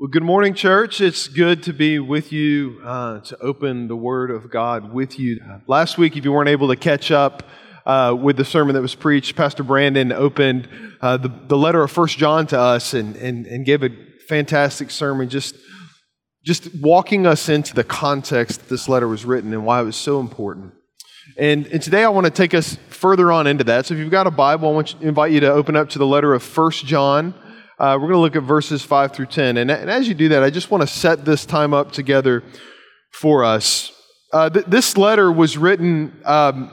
Well, good morning, church. It's good to be with you uh, to open the Word of God with you. Last week, if you weren't able to catch up uh, with the sermon that was preached, Pastor Brandon opened uh, the, the letter of First John to us and, and, and gave a fantastic sermon, just, just walking us into the context this letter was written and why it was so important. And, and today, I want to take us further on into that. So, if you've got a Bible, I want to invite you to open up to the letter of First John. Uh, we're going to look at verses 5 through 10. And, and, as you do that, I just want to set this time up together for us. Uh, th- this letter was written um,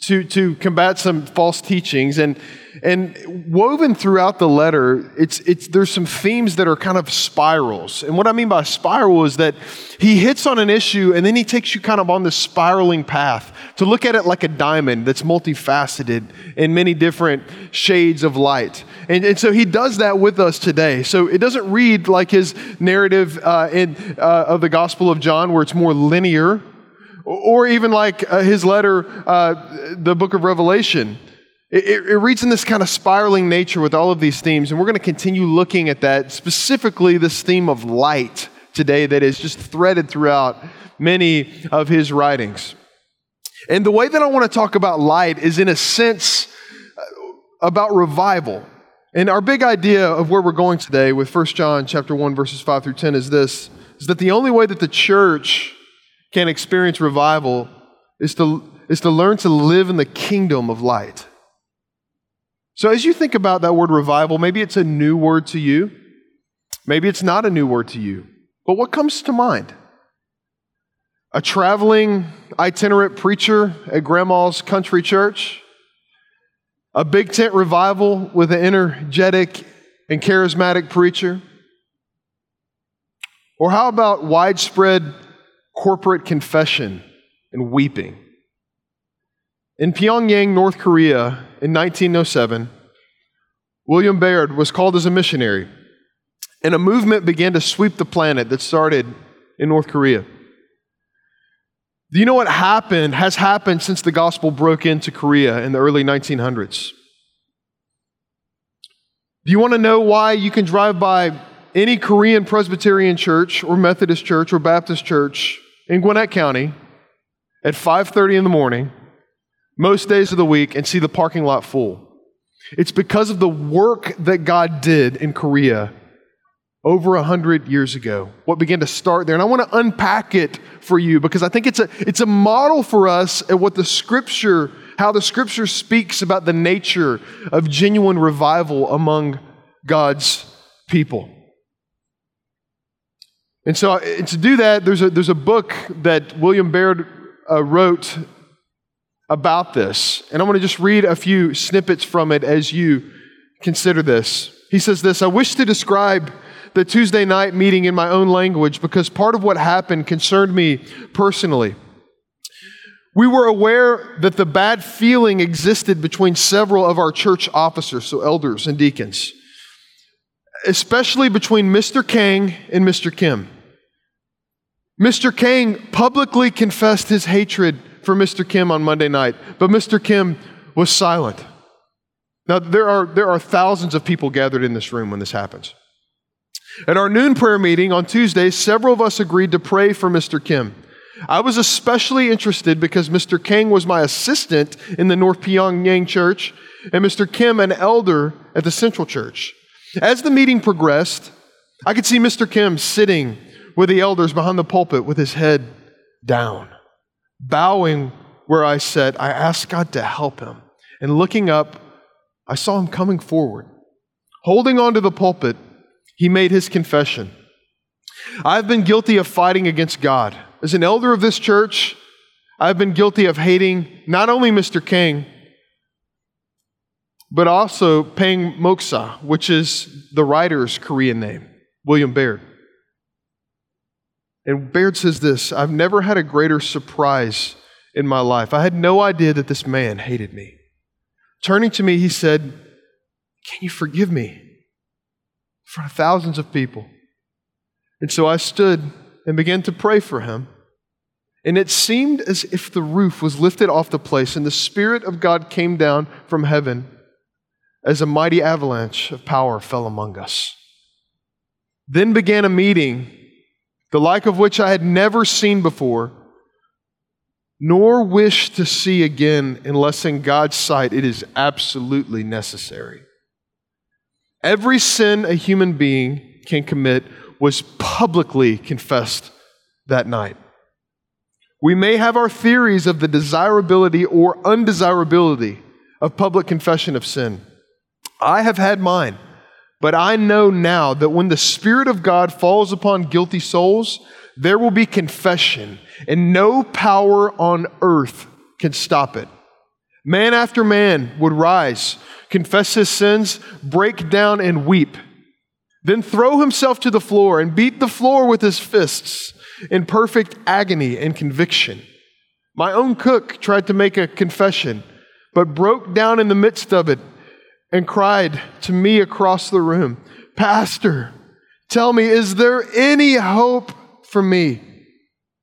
to, to combat some false teachings. And, and woven throughout the letter, it's, it's, there's some themes that are kind of spirals. And what I mean by spiral is that he hits on an issue and then he takes you kind of on this spiraling path to look at it like a diamond that's multifaceted in many different shades of light. And, and so he does that with us today. So it doesn't read like his narrative uh, in, uh, of the Gospel of John, where it's more linear, or even like uh, his letter, uh, the book of Revelation it, it, reads in this kind of spiraling nature with all of these themes, and we're going to continue looking at that, specifically this theme of light today that is just threaded throughout many of his writings. And the way that I want to talk about light is, in a sense, uh, about revival. And our big idea of where we're going today with 1 John chapter 1 verses 5 through 10 is this is that the only way that the church can experience revival is to, is to learn to live in the kingdom of light. So, as you think about that word revival, maybe it's a new word to you. Maybe it's not a new word to you. But what comes to mind? A traveling itinerant preacher at grandma's country church? A big tent revival with an energetic and charismatic preacher? Or how about widespread corporate confession and weeping? In Pyongyang, North Korea, in 1907, William Baird was called as a missionary, and a movement began to sweep the planet that started in North Korea. Do you know what happened, has happened since the gospel broke into Korea in the early 1900s? Do you want to know why you can drive by any Korean Presbyterian church or Methodist church or Baptist church in Gwinnett County at 5:30 in the morning most days of the week and see the parking lot full. It's because of the work that God did in Korea over a hundred years ago. What began to start there. And I want to unpack it for you because I think it's a, it's a model for us at what the scripture, how the scripture speaks about the nature of genuine revival among God's people. And so, and to do that, there's a, there's a book that William Baird uh, wrote about this. And I want to just read a few snippets from it as you consider this. He says this I wish to describe the Tuesday night meeting in my own language because part of what happened concerned me personally. We were aware that the bad feeling existed between several of our church officers, so elders and deacons, especially between Mr. Kang and Mr. Kim. Mr. Kang publicly confessed his hatred for Mr. Kim on Monday night, but Mr. Kim was silent. Now, there are, there are thousands of people gathered in this room when this happens. At our noon prayer meeting on Tuesday, several of us agreed to pray for Mr. Kim. I was especially interested because Mr. Kang was my assistant in the North Pyongyang church and Mr. Kim an elder at the Central Church. As the meeting progressed, I could see Mr. Kim sitting with the elders behind the pulpit with his head down. Bowing where I sat, I asked God to help him. And looking up, I saw him coming forward. Holding onto the pulpit, he made his confession. I've been guilty of fighting against God. As an elder of this church, I've been guilty of hating not only Mr. King, but also Pang Moksa, which is the writer's Korean name, William Baird. And Baird says this I've never had a greater surprise in my life. I had no idea that this man hated me. Turning to me, he said, Can you forgive me? In front of thousands of people. And so I stood and began to pray for him. And it seemed as if the roof was lifted off the place and the Spirit of God came down from heaven as a mighty avalanche of power fell among us. Then began a meeting, the like of which I had never seen before, nor wish to see again, unless in God's sight it is absolutely necessary. Every sin a human being can commit was publicly confessed that night. We may have our theories of the desirability or undesirability of public confession of sin. I have had mine, but I know now that when the Spirit of God falls upon guilty souls, there will be confession, and no power on earth can stop it. Man after man would rise, confess his sins, break down, and weep, then throw himself to the floor and beat the floor with his fists in perfect agony and conviction. My own cook tried to make a confession, but broke down in the midst of it and cried to me across the room, Pastor, tell me, is there any hope for me?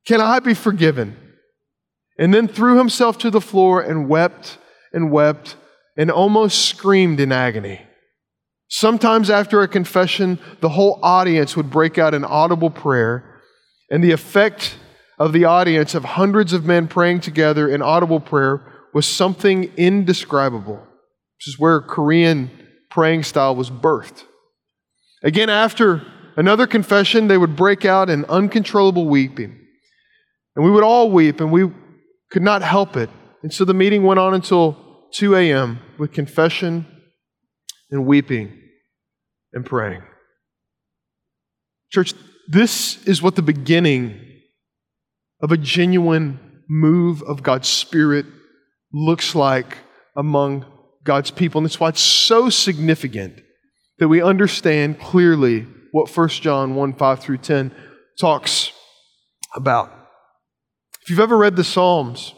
Can I be forgiven? And then threw himself to the floor and wept and wept and almost screamed in agony. Sometimes after a confession, the whole audience would break out in audible prayer and the effect of the audience of hundreds of men praying together in audible prayer was something indescribable. This is where Korean praying style was birthed. Again, after another confession, they would break out in uncontrollable weeping. And we would all weep, and we could not help it. And so the meeting went on until 2 a.m. with confession and weeping and praying. Church, this is what the beginning of a genuine move of God's Spirit looks like among God's people. And that's why it's so significant that we understand clearly what 1 John 1 5 through 10 talks about. If you've ever read the Psalms,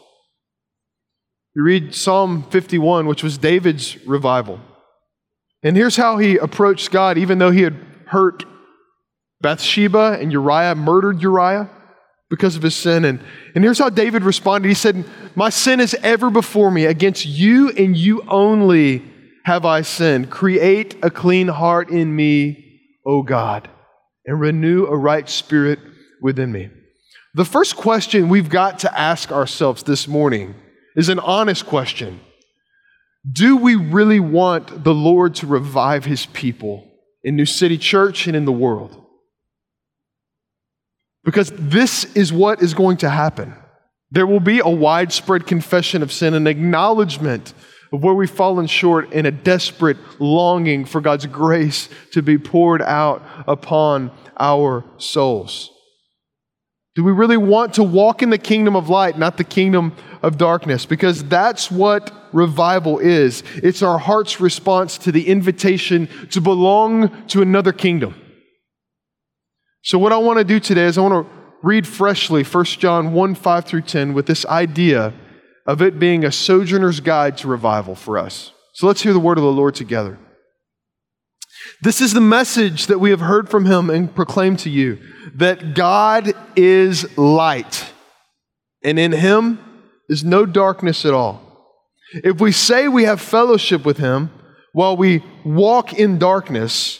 you read Psalm 51, which was David's revival. And here's how he approached God, even though he had hurt Bathsheba and Uriah murdered Uriah because of his sin. And, and here's how David responded He said, My sin is ever before me. Against you and you only have I sinned. Create a clean heart in me, O God, and renew a right spirit within me. The first question we've got to ask ourselves this morning is an honest question. Do we really want the Lord to revive his people in New City Church and in the world? Because this is what is going to happen. There will be a widespread confession of sin, an acknowledgement of where we've fallen short, and a desperate longing for God's grace to be poured out upon our souls. Do we really want to walk in the kingdom of light, not the kingdom of darkness? Because that's what revival is. It's our heart's response to the invitation to belong to another kingdom. So, what I want to do today is I want to read freshly 1 John 1 5 through 10 with this idea of it being a sojourner's guide to revival for us. So, let's hear the word of the Lord together. This is the message that we have heard from him and proclaimed to you that God is light, and in him is no darkness at all. If we say we have fellowship with him while we walk in darkness,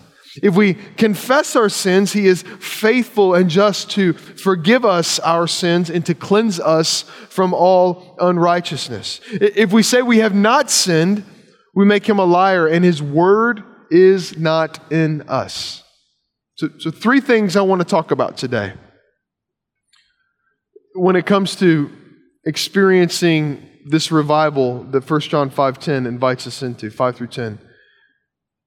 If we confess our sins, He is faithful and just to forgive us our sins and to cleanse us from all unrighteousness. If we say we have not sinned, we make Him a liar, and His word is not in us. So, so three things I want to talk about today when it comes to experiencing this revival that 1 John 5:10 invites us into, 5 through 10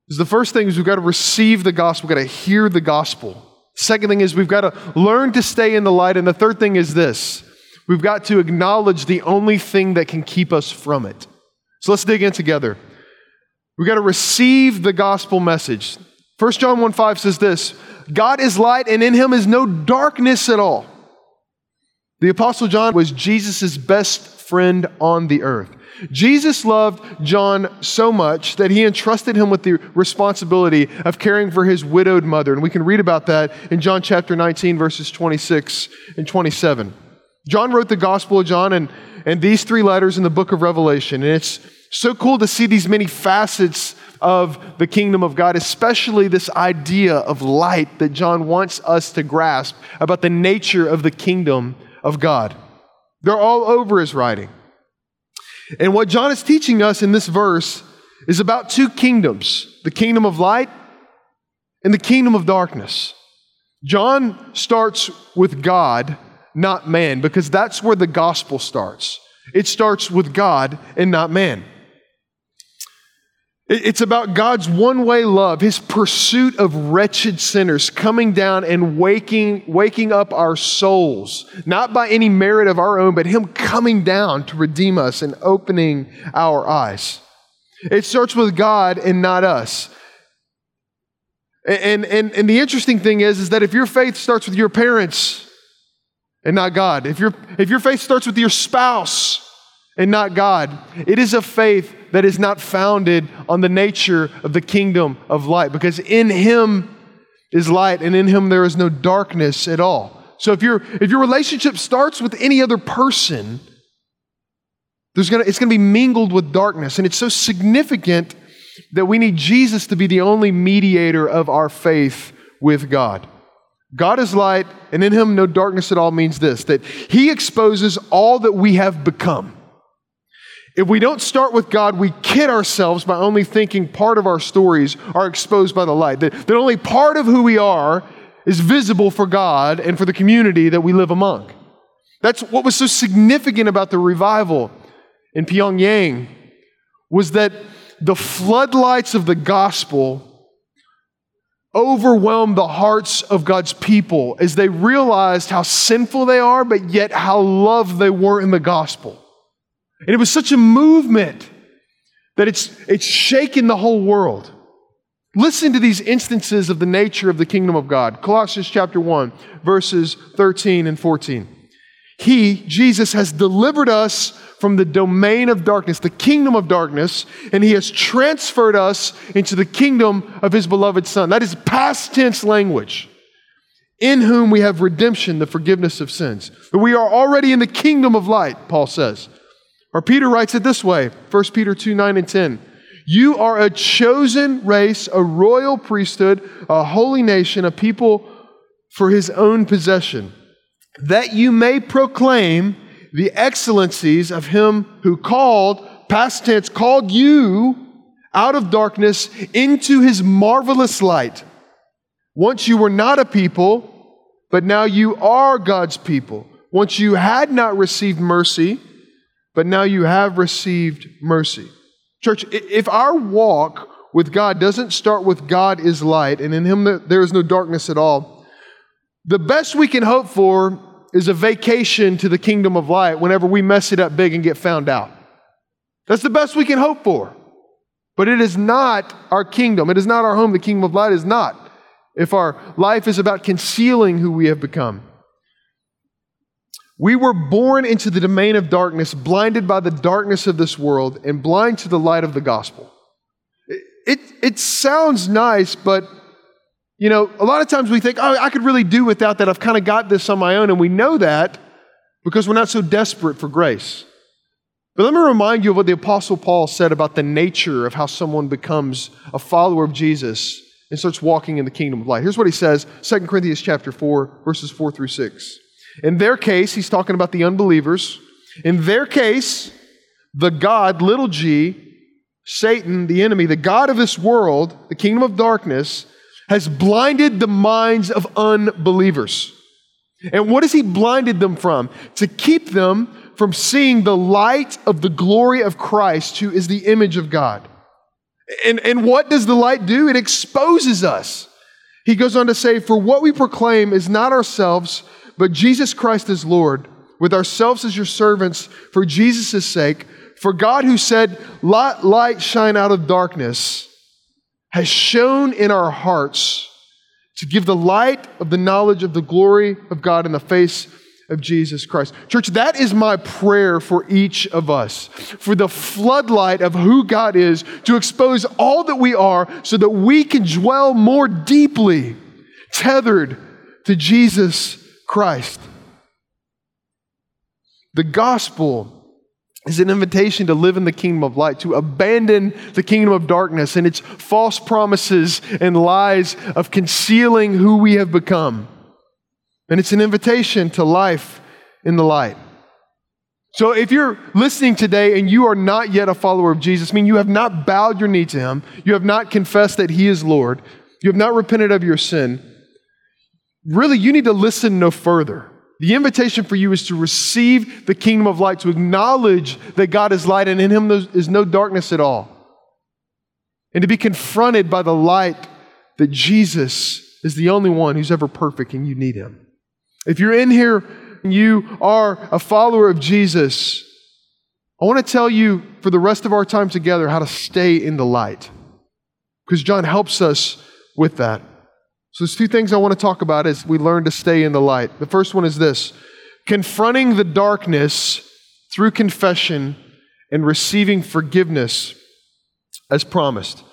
the first thing is we've got to receive the gospel, we've got to hear the gospel. Second thing is we've got to learn to stay in the light. And the third thing is this we've got to acknowledge the only thing that can keep us from it. So let's dig in together. We've got to receive the gospel message. 1 John 1 5 says this God is light, and in him is no darkness at all. The Apostle John was Jesus' best friend on the earth. Jesus loved John so much that he entrusted him with the responsibility of caring for his widowed mother. And we can read about that in John chapter 19, verses 26 and 27. John wrote the Gospel of John and, and these three letters in the book of Revelation. And it's so cool to see these many facets of the kingdom of God, especially this idea of light that John wants us to grasp about the nature of the kingdom of God. They're all over his writing. And what John is teaching us in this verse is about two kingdoms the kingdom of light and the kingdom of darkness. John starts with God, not man, because that's where the gospel starts. It starts with God and not man. It's about God's one way love, his pursuit of wretched sinners coming down and waking, waking up our souls, not by any merit of our own, but him coming down to redeem us and opening our eyes. It starts with God and not us. And, and, and the interesting thing is, is that if your faith starts with your parents and not God, if, your if your faith starts with your spouse and not God. It is a faith that is not founded on the nature of the kingdom of light because in Him is light and in Him there is no darkness at all. So if, your if your relationship starts with any other person, there's gonna, it's to be mingled with darkness. And it's so significant that we need Jesus to be the only mediator of our faith with God. God is light, and in him no darkness at all means this that he exposes all that we have become. If we don't start with God, we kid ourselves by only thinking part of our stories are exposed by the light, that, that only part of who we are is visible for God and for the community that we live among. That's what was so significant about the revival in Pyongyang was that the floodlights of the gospel overwhelmed the hearts of God's people as they realized how sinful they are, but yet how loved they were in the gospel. And it was such a movement that it's, it's shaken the whole world. Listen to these instances of the nature of the kingdom of God. Colossians chapter 1, verses 13 and 14. He, Jesus, has delivered us from the domain of darkness, the kingdom of darkness, and he has transferred us into the kingdom of his beloved Son. That is past tense language. In whom we have redemption, the forgiveness of sins. But we are already in the kingdom of light, Paul says. Or Peter writes it this way 1 Peter 2 9 and 10. You are a chosen race, a royal priesthood, a holy nation, a people for his own possession, that you may proclaim the excellencies of him who called, past tense, called you out of darkness into his marvelous light. Once you were not a people, but now you are God's people. Once you had not received mercy, but now you have received mercy. Church, if our walk with God doesn't start with God is light and in Him there is no darkness at all, the best we can hope for is a vacation to the kingdom of light whenever we mess it up big and get found out. That's the best we can hope for. But it is not our kingdom. It is not our home. The kingdom of light is not. If our life is about concealing who we have become. We were born into the domain of darkness, blinded by the darkness of this world, and blind to the light of the gospel. It, it, it, sounds nice, but you know, a lot of times we think, oh, I could really do without that. I've kind of got this on my own. And we know that because we're not so desperate for grace. But let me remind you of what the Apostle Paul said about the nature of how someone becomes a follower of Jesus and starts walking in the kingdom of light. Here's what he says 2 Corinthians chapter 4, verses 4 through 6. In their case, he's talking about the unbelievers. In their case, the God, little g, Satan, the enemy, the God of this world, the kingdom of darkness, has blinded the minds of unbelievers. And what has he blinded them from? To keep them from seeing the light of the glory of Christ, who is the image of God. And, and what does the light do? It exposes us. He goes on to say, For what we proclaim is not ourselves, but Jesus Christ is Lord, with ourselves as your servants for Jesus' sake. For God, who said, Let light shine out of darkness, has shone in our hearts to give the light of the knowledge of the glory of God in the face of Jesus Christ. Church, that is my prayer for each of us, for the floodlight of who God is to expose all that we are so that we can dwell more deeply tethered to Jesus Christ. The gospel is an invitation to live in the kingdom of light, to abandon the kingdom of darkness and its false promises and lies of concealing who we have become. And it's an invitation to life in the light. So if you're listening today and you are not yet a follower of Jesus, I mean, you have not bowed your knee to him, you have not confessed that he is Lord, you have not repented of your sin, really, you need to listen no further. The invitation for you is to receive the kingdom of light, to acknowledge that God is light and in him there is no darkness at all. And to be confronted by the light that Jesus is the only one who's ever perfect and you need him. If you're in here and you are a follower of Jesus, I want to tell you for the rest of our time together how to stay in the light. Because John helps us with that. So there's two things I want to talk about as we learn to stay in the light. The first one is this confronting the darkness through confession and receiving forgiveness as promised.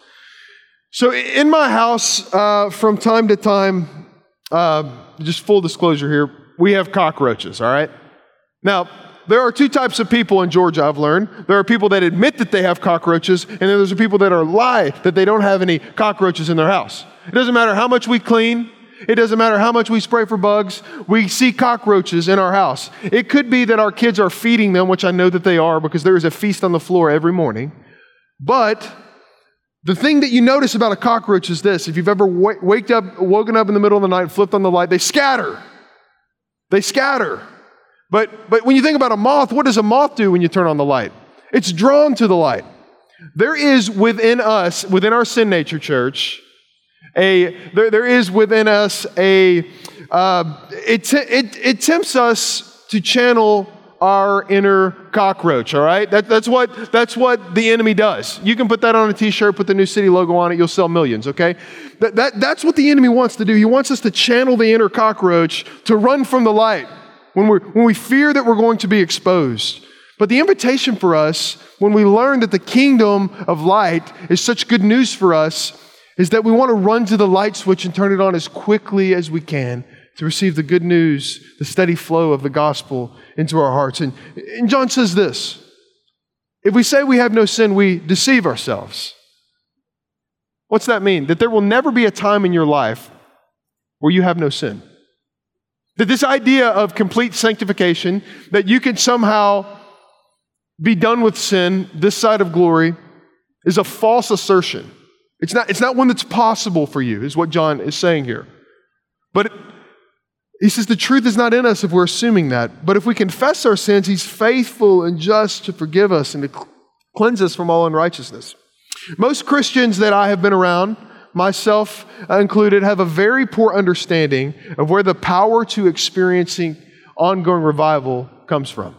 So in my house, uh, from time to time, uh, just full disclosure here, we have cockroaches, all right? Now, there are two types of people in Georgia, I've learned. There are people that admit that they have cockroaches, and then there's people that are lie that they don't have any cockroaches in their house. It doesn't matter how much we clean. It doesn't matter how much we spray for bugs. We see cockroaches in our house. It could be that our kids are feeding them, which I know that they are because there is a feast on the floor every morning. But the thing that you notice about a cockroach is this if you've ever w- waked up, woken up in the middle of the night, flipped on the light, they scatter. They scatter. But, but when you think about a moth, what does a moth do when you turn on the light? It's drawn to the light. There is within us, within our sin nature church, a, there, there is within us a, uh, it, it, it tempts us to channel our inner cockroach, all right? That, that's, what, that's what the enemy does. You can put that on a t shirt, put the New City logo on it, you'll sell millions, okay? That, that, that's what the enemy wants to do. He wants us to channel the inner cockroach to run from the light when, we when we fear that we're going to be exposed. But the invitation for us, when we learn that the kingdom of light is such good news for us, is that we want to run to the light switch and turn it on as quickly as we can to receive the good news, the steady flow of the gospel into our hearts. And, and John says this if we say we have no sin, we deceive ourselves. What's that mean? That there will never be a time in your life where you have no sin. That this idea of complete sanctification, that you can somehow be done with sin this side of glory, is a false assertion. It's not, it's not one that's possible for you, is what John is saying here. But he says the truth is not in us if we're assuming that. But if we confess our sins, he's faithful and just to forgive us and to cleanse us from all unrighteousness. Most Christians that I have been around, myself included, have a very poor understanding of where the power to experiencing ongoing revival comes from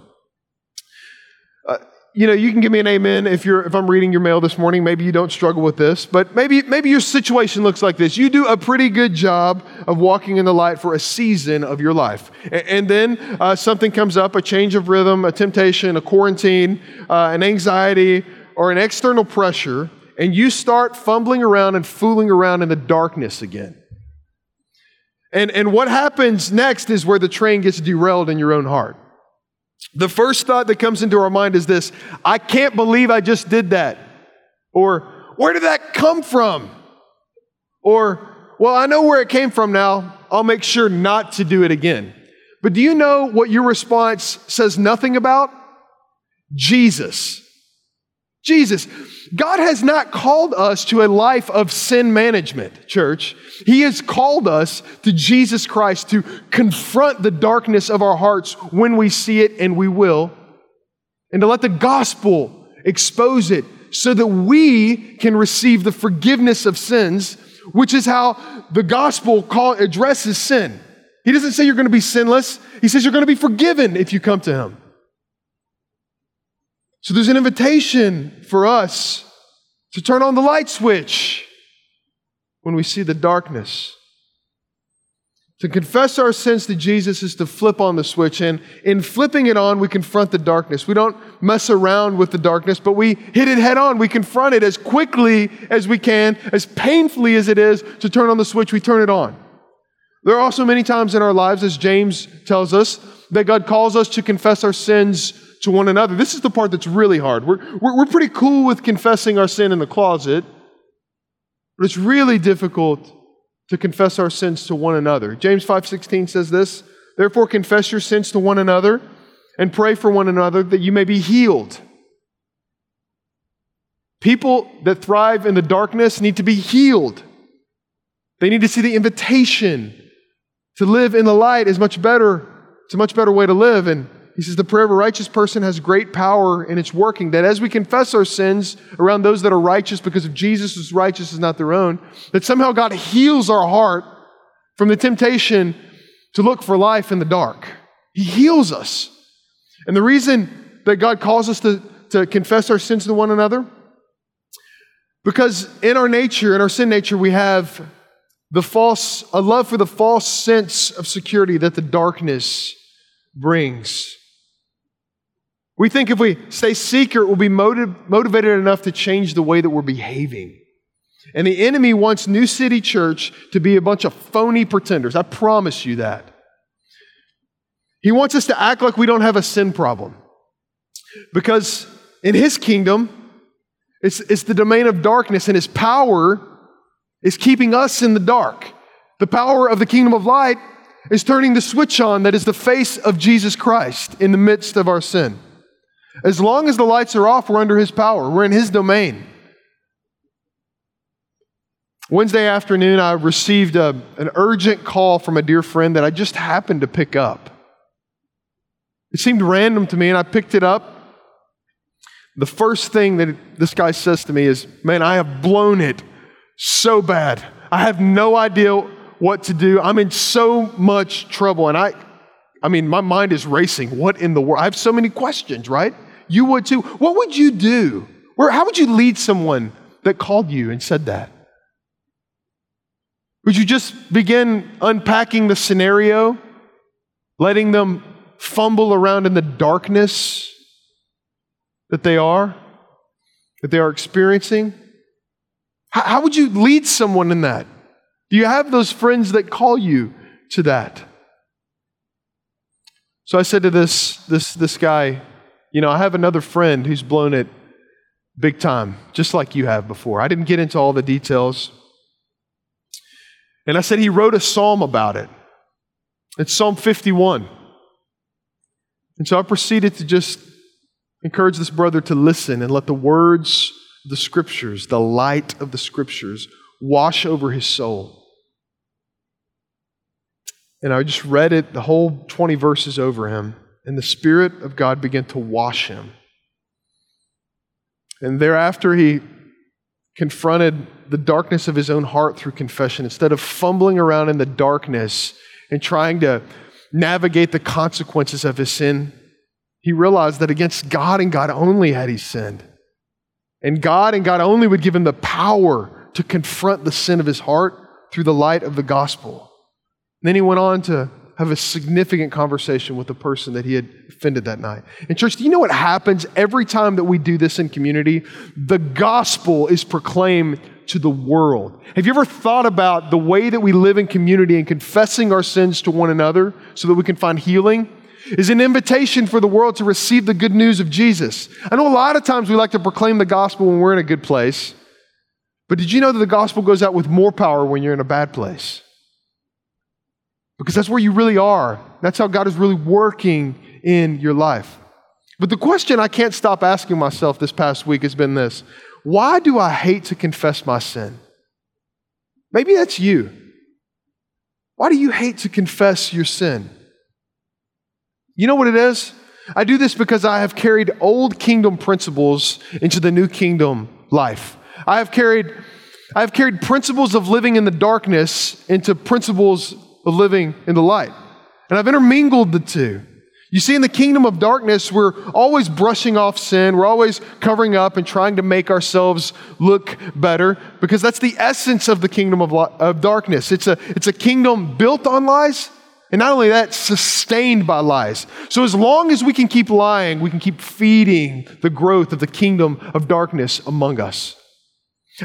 you know, you can give me an amen if you're if I'm reading your mail this morning. Maybe you don't struggle with this, but maybe maybe your situation looks like this. You do a pretty good job of walking in the light for a season of your life, and, and then uh, something comes up, a change of rhythm, a temptation, a quarantine, uh, an anxiety, or an external pressure, and you start fumbling around and fooling around in the darkness again. And and what happens next is where the train gets derailed in your own heart. The first thought that comes into our mind is this I can't believe I just did that. Or, where did that come from? Or, well, I know where it came from now. I'll make sure not to do it again. But do you know what your response says nothing about? Jesus. Jesus. God has not called us to a life of sin management, church. He has called us to Jesus Christ to confront the darkness of our hearts when we see it, and we will, and to let the gospel expose it so that we can receive the forgiveness of sins, which is how the gospel call, addresses sin. He doesn't say you're going to be sinless, He says you're going to be forgiven if you come to Him. So there's an invitation for us to turn on the light switch when we see the darkness, To confess our sins to Jesus is to flip on the switch. And in flipping it on, we confront the darkness. We don't mess around with the darkness, but we hit it head on. We confront it as quickly as we can, as painfully as it is to turn on the switch, we turn it on. There are also many times in our lives, as James tells us, that God calls us to confess our sins to one another. This is the part that's really hard. We're, we're, we're pretty cool with confessing our sin in the closet, but it's really difficult to confess our sins to one another. James 5:16 says this, "Therefore confess your sins to one another and pray for one another that you may be healed." People that thrive in the darkness need to be healed. They need to see the invitation to live in the light is much better. It's a much better way to live and he says the prayer of a righteous person has great power in its working. That as we confess our sins around those that are righteous because of Jesus who's righteous is not their own, that somehow God heals our heart from the temptation to look for life in the dark. He heals us. And the reason that God calls us to, to confess our sins to one another, because in our nature, in our sin nature, we have the false, a love for the false sense of security that the darkness brings. We think if we stay secret, we'll be motiv- motivated enough to change the way that we're behaving. And the enemy wants New City Church to be a bunch of phony pretenders. I promise you that. He wants us to act like we don't have a sin problem. Because in his kingdom, it's, it's the domain of darkness, and his power is keeping us in the dark. The power of the kingdom of light is turning the switch on that is the face of Jesus Christ in the midst of our sin. As long as the lights are off, we're under his power, we're in his domain. Wednesday afternoon, I received a, an urgent call from a dear friend that I just happened to pick up. It seemed random to me, and I picked it up. The first thing that this guy says to me is, Man, I have blown it so bad. I have no idea what to do. I'm in so much trouble. And I, I mean, my mind is racing. What in the world? I have so many questions, right? You would too. What would you do? Where, how would you lead someone that called you and said that? Would you just begin unpacking the scenario, letting them fumble around in the darkness that they are, that they are experiencing? How, how would you lead someone in that? Do you have those friends that call you to that? So I said to this, this, this guy, you know, I have another friend who's blown it big time, just like you have before. I didn't get into all the details. And I said he wrote a psalm about it. It's Psalm 51. And so I proceeded to just encourage this brother to listen and let the words the scriptures, the light of the scriptures, wash over his soul. And I just read it, the whole 20 verses over him, and the Spirit of God began to wash him. And thereafter, he confronted the darkness of his own heart through confession. Instead of fumbling around in the darkness and trying to navigate the consequences of his sin, he realized that against God and God only had he sinned. And God and God only would give him the power to confront the sin of his heart through the light of the gospel. Then he went on to have a significant conversation with the person that he had offended that night. And, church, do you know what happens every time that we do this in community? The gospel is proclaimed to the world. Have you ever thought about the way that we live in community and confessing our sins to one another so that we can find healing? Is an invitation for the world to receive the good news of Jesus. I know a lot of times we like to proclaim the gospel when we're in a good place, but did you know that the gospel goes out with more power when you're in a bad place? Because that's where you really are. That's how God is really working in your life. But the question I can't stop asking myself this past week has been this Why do I hate to confess my sin? Maybe that's you. Why do you hate to confess your sin? You know what it is? I do this because I have carried old kingdom principles into the new kingdom life. I have carried I have carried principles of living in the darkness into principles of living in the light. And I've intermingled the two. You see, in the kingdom of darkness, we're always brushing off sin. We're always covering up and trying to make ourselves look better because that's the essence of the kingdom of, of darkness. It's a, it's a kingdom built on lies, and not only that, sustained by lies. So, as long as we can keep lying, we can keep feeding the growth of the kingdom of darkness among us.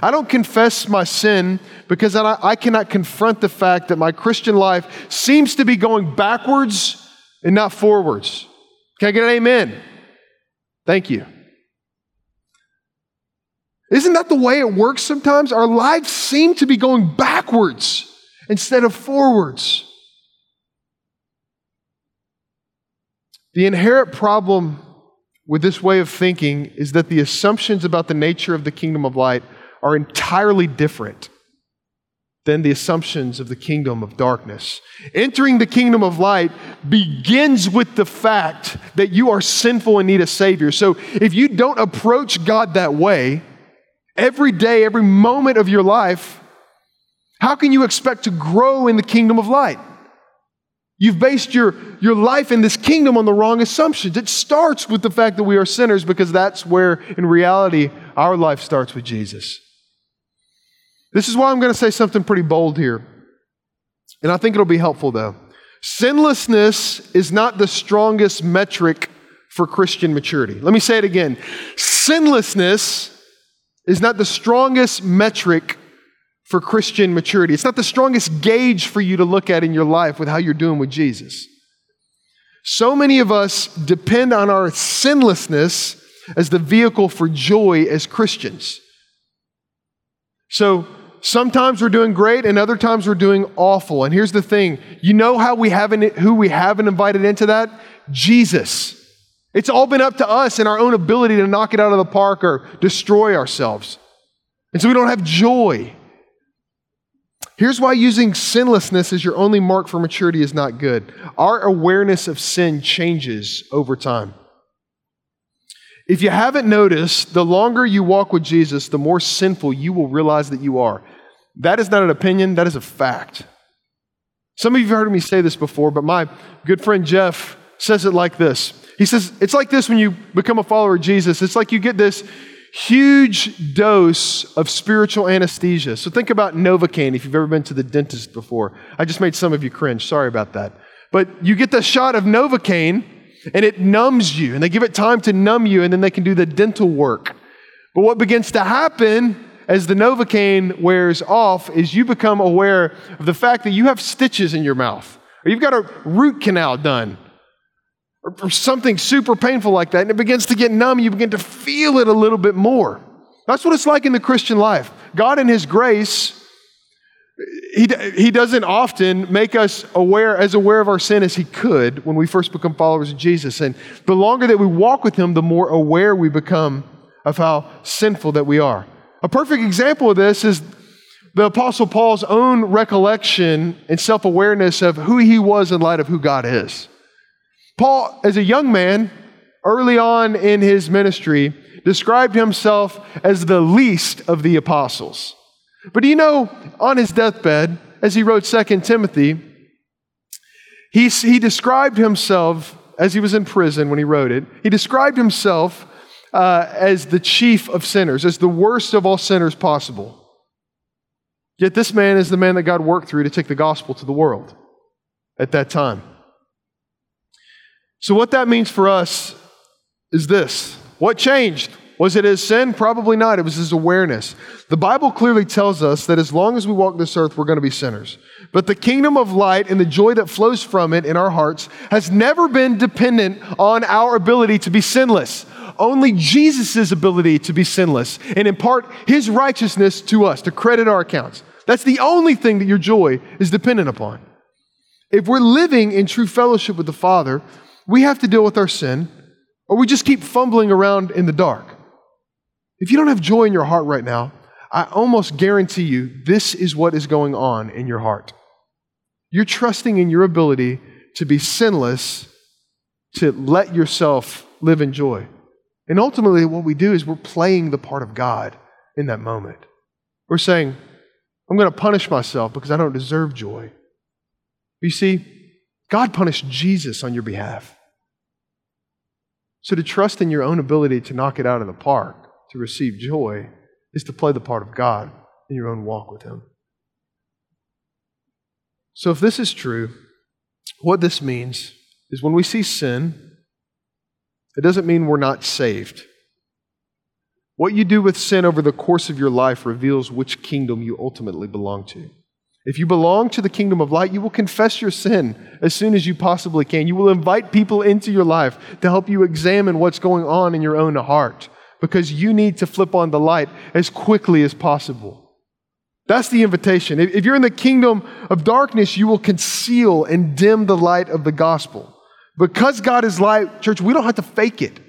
I don't confess my sin because I, cannot confront the fact that my Christian life seems to be going backwards and not forwards. Can I get an amen? Thank you. Isn't that the way it works sometimes? Our lives seem to be going backwards instead of forwards. The inherent problem with this way of thinking is that the assumptions about the nature of the kingdom of light are entirely different than the assumptions of the kingdom of darkness. Entering the kingdom of light begins with the fact that you are sinful and need a Savior. So if you don't approach God that way, every day, every moment of your life, how can you expect to grow in the kingdom of light? You've based your, your life in this kingdom on the wrong assumptions. It starts with the fact that we are sinners because that's where, in reality, our life starts with Jesus. This is why I'm going to say something pretty bold here. And I think it'll be helpful, though. Sinlessness is not the strongest metric for Christian maturity. Let me say it again. Sinlessness is not the strongest metric for Christian maturity. It's not the strongest gauge for you to look at in your life with how you're doing with Jesus. So many of us depend on our sinlessness as the vehicle for joy as Christians. So sometimes we're doing great and other times we're doing awful. And here's the thing you know how we haven't, who we haven't invited into that? Jesus. It's all been up to us and our own ability to knock it out of the park or destroy ourselves. And so we don't have joy. Here's why using sinlessness as your only mark for maturity is not good. Our awareness of sin changes over time. If you haven't noticed, the longer you walk with Jesus, the more sinful you will realize that you are. That is not an opinion, that is a fact. Some of you have heard me say this before, but my good friend Jeff says it like this. He says, It's like this when you become a follower of Jesus. It's like you get this huge dose of spiritual anesthesia. So think about Novocaine if you've ever been to the dentist before. I just made some of you cringe. Sorry about that. But you get the shot of Novocaine and it numbs you, and they give it time to numb you, and then they can do the dental work. But what begins to happen as the Novocaine wears off is you become aware of the fact that you have stitches in your mouth, or you've got a root canal done, or, or something super painful like that, and it begins to get numb. You begin to feel it a little bit more. That's what it's like in the Christian life. God, in His grace, he, he doesn't often make us aware, as aware of our sin as he could when we first become followers of Jesus. And the longer that we walk with him, the more aware we become of how sinful that we are. A perfect example of this is the Apostle Paul's own recollection and self awareness of who he was in light of who God is. Paul, as a young man, early on in his ministry, described himself as the least of the apostles. But do you know, on his deathbed, as he wrote 2 Timothy, he, he described himself, as he was in prison when he wrote it, he described himself uh, as the chief of sinners, as the worst of all sinners possible. Yet this man is the man that God worked through to take the gospel to the world at that time. So, what that means for us is this what changed? Was it his sin? Probably not. It was his awareness. The Bible clearly tells us that as long as we walk this earth, we're going to be sinners. But the kingdom of light and the joy that flows from it in our hearts has never been dependent on our ability to be sinless. Only Jesus' ability to be sinless and impart his righteousness to us, to credit our accounts. That's the only thing that your joy is dependent upon. If we're living in true fellowship with the Father, we have to deal with our sin, or we just keep fumbling around in the dark. If you don't have joy in your heart right now, I almost guarantee you this is what is going on in your heart. You're trusting in your ability to be sinless, to let yourself live in joy. And ultimately, what we do is we're playing the part of God in that moment. We're saying, I'm going to punish myself because I don't deserve joy. You see, God punished Jesus on your behalf. So to trust in your own ability to knock it out of the park, to receive joy, is to play the part of God in your own walk with Him. So if this is true, what this means is when we see sin, it doesn't mean we're not saved. What you do with sin over the course of your life reveals which kingdom you ultimately belong to. If you belong to the kingdom of light, you will confess your sin as soon as you possibly can. You will invite people into your life to help you examine what's going on in your own heart because you need to flip on the light as quickly as possible. That's the invitation. If you're in the kingdom of darkness, you will conceal and dim the light of the gospel. Because God is light, church, we don't have to fake it.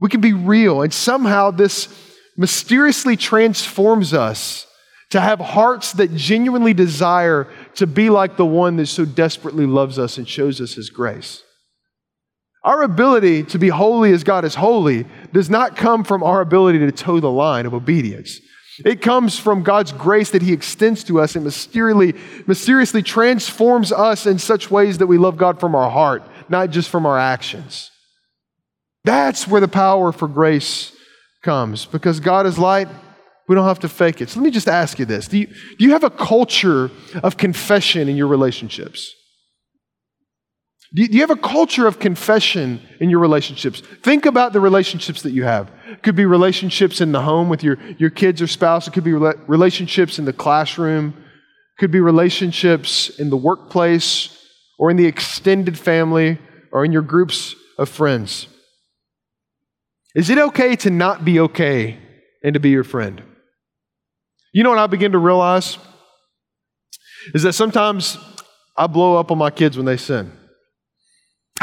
We can be real. And somehow this mysteriously transforms us to have hearts that genuinely desire to be like the one that so desperately loves us and shows us his grace. Our ability to be holy as God is holy does not come from our ability to toe the line of obedience. It comes from God's grace that He extends to us and mysteriously, mysteriously transforms us in such ways that we love God from our heart, not just from our actions. That's where the power for grace comes because God is light we don't have to fake it. So let me just ask you this Do you, do you have a culture of confession in your relationships? Do you, have a culture of confession in your relationships? Think about the relationships that you have. It could be relationships in the home with your, your kids or spouse, it could be relationships in the classroom, it could be relationships in the workplace or in the extended family or in your groups of friends. Is it okay to not be okay and to be your friend? You know what I begin to realize? Is that sometimes I blow up on my kids when they sin.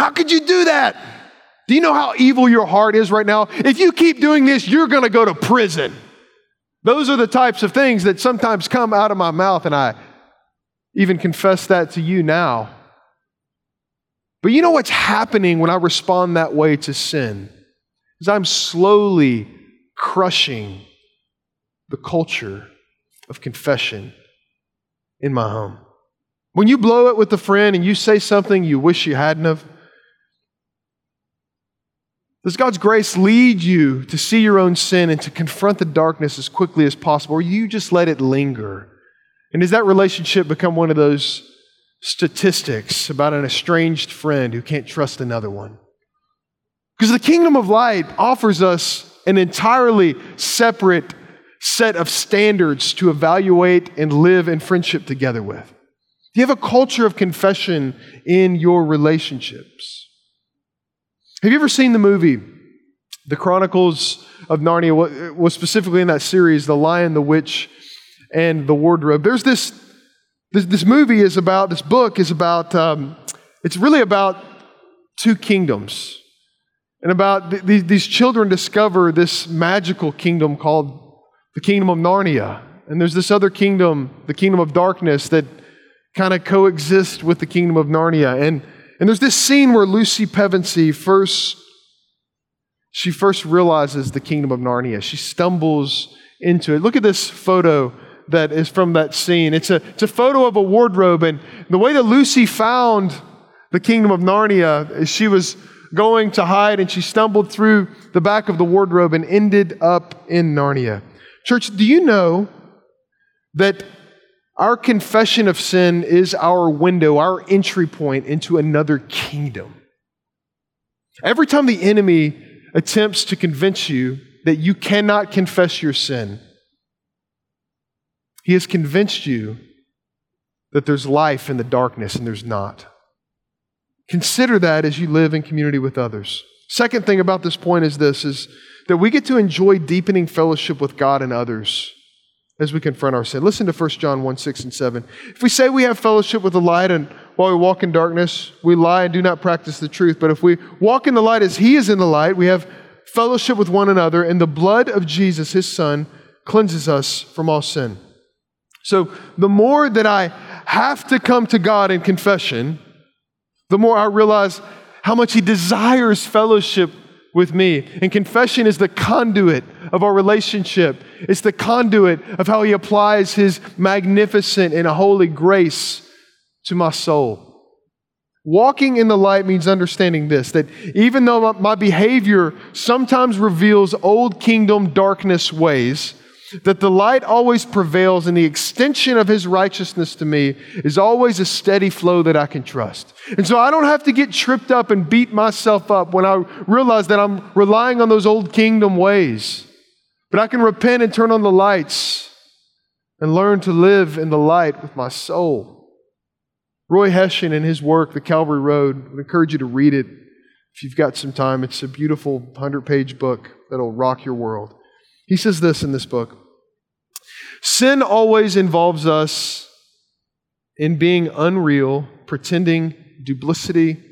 How could you do that? Do you know how evil your heart is right now? If you keep doing this, you're going to go to prison. Those are the types of things that sometimes come out of my mouth, and I even confess that to you now. But you know what's happening when I respond that way to sin? Is I'm slowly crushing the culture of confession in my home. When you blow it with a friend and you say something you wish you hadn't have, does God's grace lead you to see your own sin and to confront the darkness as quickly as possible, or you just let it linger? And does that relationship become one of those statistics about an estranged friend who can't trust another one? Because the kingdom of light offers us an entirely separate set of standards to evaluate and live in friendship together with? Do you have a culture of confession in your relationships? Have you ever seen the movie, The Chronicles of Narnia? Was specifically in that series, The Lion, the Witch, and the Wardrobe? There's this, this, this movie is about, this book is about, um, it's really about two kingdoms. And about th- these children discover this magical kingdom called the kingdom of Narnia. And there's this other kingdom, the kingdom of darkness, that kind of coexists with the kingdom of Narnia. And, and there's this scene where Lucy Pevensie first, she first realizes the kingdom of Narnia. She stumbles into it. Look at this photo that is from that scene. It's a, it's a photo of a wardrobe. And the way that Lucy found the kingdom of Narnia is she was going to hide and she stumbled through the back of the wardrobe and ended up in Narnia. Church, do you know that our confession of sin is our window, our entry point into another kingdom? Every time the enemy attempts to convince you that you cannot confess your sin, he has convinced you that there's life in the darkness and there's not. Consider that as you live in community with others. Second thing about this point is this is that we get to enjoy deepening fellowship with God and others as we confront our sin. Listen to 1 John 1 6 and 7. If we say we have fellowship with the light and while we walk in darkness, we lie and do not practice the truth. But if we walk in the light as He is in the light, we have fellowship with one another, and the blood of Jesus, His Son, cleanses us from all sin. So the more that I have to come to God in confession, the more I realize how much He desires fellowship with me. And confession is the conduit of our relationship, it's the conduit of how He applies His magnificent and holy grace to my soul. Walking in the light means understanding this that even though my behavior sometimes reveals old kingdom darkness ways, that the light always prevails and the extension of his righteousness to me is always a steady flow that I can trust. And so I don't have to get tripped up and beat myself up when I realize that I'm relying on those old kingdom ways. But I can repent and turn on the lights and learn to live in the light with my soul. Roy Hession in his work, The Calvary Road, I encourage you to read it if you've got some time. It's a beautiful 100 page book that'll rock your world. He says this in this book Sin always involves us in being unreal, pretending, duplicity,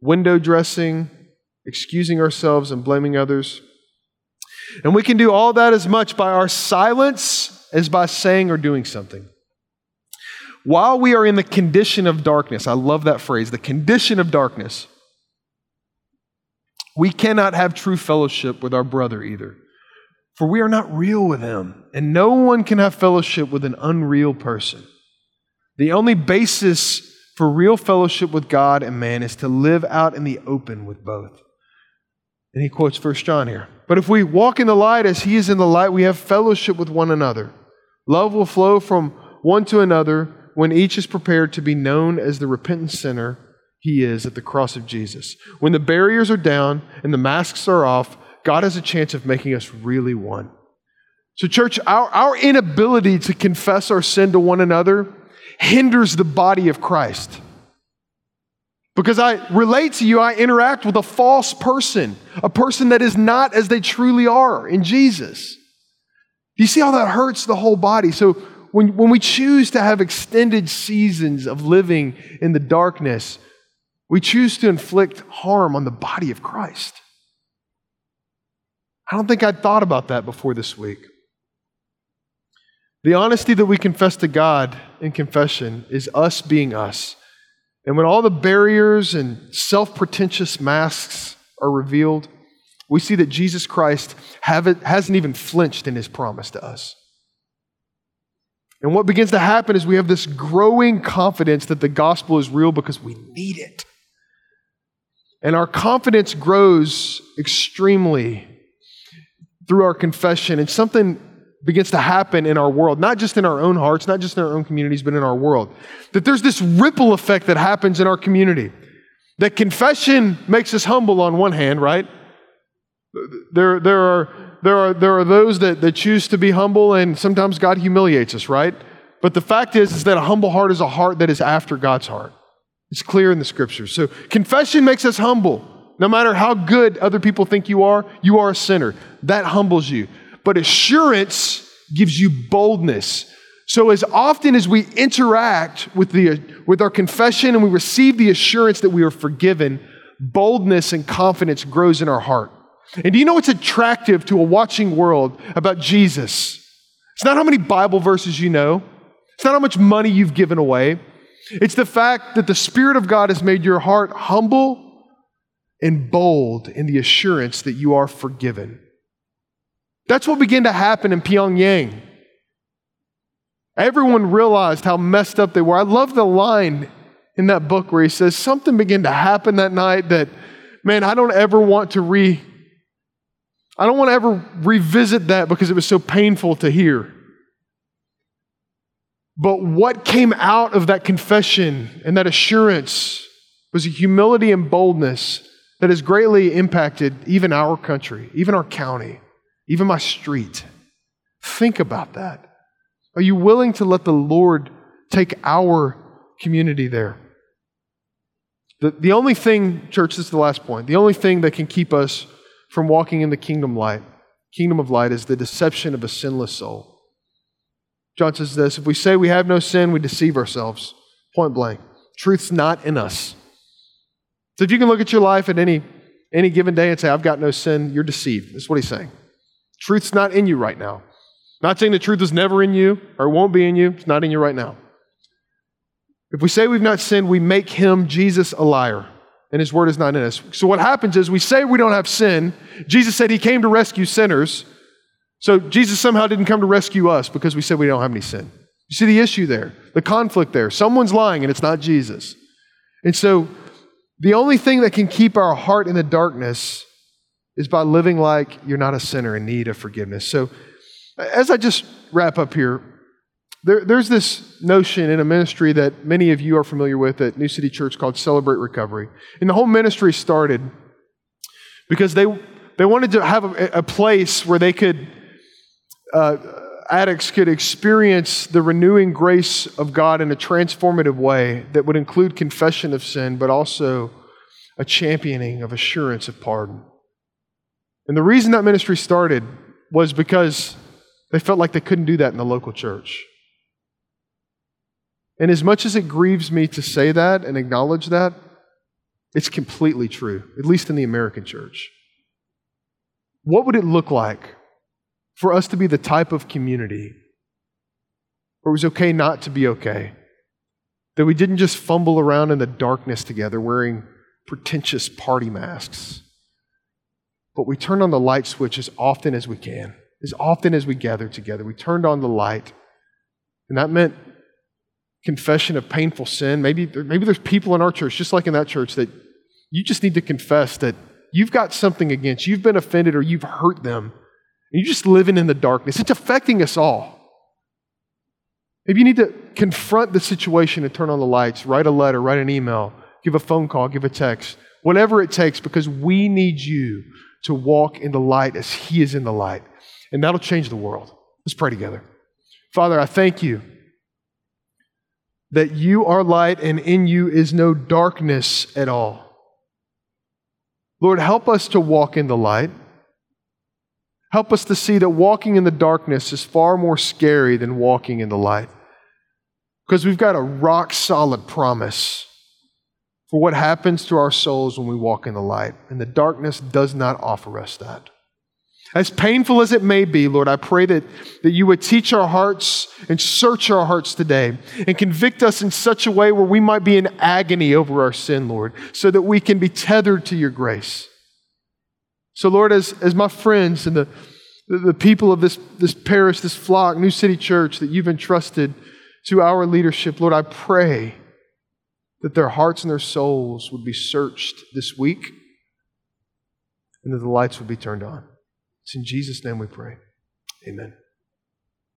window dressing, excusing ourselves and blaming others. And we can do all that as much by our silence as by saying or doing something. While we are in the condition of darkness, I love that phrase, the condition of darkness, we cannot have true fellowship with our brother either. For we are not real with him, and no one can have fellowship with an unreal person. The only basis for real fellowship with God and man is to live out in the open with both. And he quotes 1 John here. But if we walk in the light as he is in the light, we have fellowship with one another. Love will flow from one to another when each is prepared to be known as the repentant sinner he is at the cross of Jesus. When the barriers are down and the masks are off, God has a chance of making us really one. So, church, our, our inability to confess our sin to one another hinders the body of Christ. Because I relate to you, I interact with a false person, a person that is not as they truly are in Jesus. You see how that hurts the whole body? So, when, when we choose to have extended seasons of living in the darkness, we choose to inflict harm on the body of Christ. I don't think I'd thought about that before this week. The honesty that we confess to God in confession is us being us. And when all the barriers and self pretentious masks are revealed, we see that Jesus Christ hasn't even flinched in his promise to us. And what begins to happen is we have this growing confidence that the gospel is real because we need it. And our confidence grows extremely through our confession, and something begins to happen in our world, not just in our own hearts, not just in our own communities, but in our world. That there's this ripple effect that happens in our community. That confession makes us humble on one hand, right? There, there, are, there, are, there are those that, that choose to be humble, and sometimes God humiliates us, right? But the fact is, is that a humble heart is a heart that is after God's heart. It's clear in the scriptures. So confession makes us humble. No matter how good other people think you are, you are a sinner. That humbles you. But assurance gives you boldness. So, as often as we interact with, the, with our confession and we receive the assurance that we are forgiven, boldness and confidence grows in our heart. And do you know what's attractive to a watching world about Jesus? It's not how many Bible verses you know, it's not how much money you've given away. It's the fact that the Spirit of God has made your heart humble and bold in the assurance that you are forgiven. That's what began to happen in Pyongyang. Everyone realized how messed up they were. I love the line in that book where he says, Something began to happen that night that, man, I don't ever want to re. I don't want to ever revisit that because it was so painful to hear. But what came out of that confession and that assurance was a humility and boldness that has greatly impacted even our country, even our county, even my street. Think about that. Are you willing to let the Lord take our community there? The, the only thing, church, this is the last point, the only thing that can keep us from walking in the kingdom light, kingdom of light, is the deception of a sinless soul. John says this if we say we have no sin, we deceive ourselves. Point blank. Truth's not in us. So if you can look at your life at any, any given day and say, I've got no sin, you're deceived. That's what he's saying. Truth's not in you right now. Not saying the truth is never in you or won't be in you, it's not in you right now. If we say we've not sinned, we make him, Jesus, a liar, and his word is not in us. So what happens is we say we don't have sin. Jesus said he came to rescue sinners. So Jesus somehow didn't come to rescue us because we said we don't have any sin. You see the issue there, the conflict there. Someone's lying and it's not Jesus. And so The only thing that can keep our heart in the darkness is by living like you're not a sinner in need of forgiveness. So, as I just wrap up here, there, there's this notion in a ministry that many of you are familiar with at New City Church called Celebrate Recovery. And the whole ministry started because they, they wanted to have a, a place where they could, uh, addicts could experience the renewing grace of God in a transformative way that would include confession of sin, but also a championing of assurance of pardon. And the reason that ministry started was because they felt like they couldn't do that in the local church. And as much as it grieves me to say that and acknowledge that, it's completely true, at least in the American church. What would it look like for us to be the type of community where it was okay not to be okay? That we didn't just fumble around in the darkness together wearing pretentious party masks, but we turned on the light switch as often as we can, as often as we gathered together. We turned on the light. And that meant confession of painful sin. Maybe, maybe there's people in our church, just like in that church, that you just need to confess that you've got something against, you've been offended or you've hurt them, you're just living in the darkness. It's affecting us all. Maybe you need to confront the situation and turn on the lights, write a letter, write an email, give a phone call, give a text, whatever it takes, because we need you to walk in the light as He is in the light. And that'll change the world. Let's pray together. Father, I thank you that you are light and in you is no darkness at all. Lord, help us to walk in the light. Help us to see that walking in the darkness is far more scary than walking in the light. Because we've got a rock solid promise for what happens to our souls when we walk in the light. And the darkness does not offer us that. As painful as it may be, Lord, I pray that, that you would teach our hearts and search our hearts today and convict us in such a way where we might be in agony over our sin, Lord, so that we can be tethered to your grace. So, Lord, as, as my friends and the, the, people of this, this parish, this flock, New City Church that you've entrusted to our leadership, Lord, I pray that their hearts and their souls would be searched this week and that the lights would be turned on. It's in Jesus' name we pray. Amen.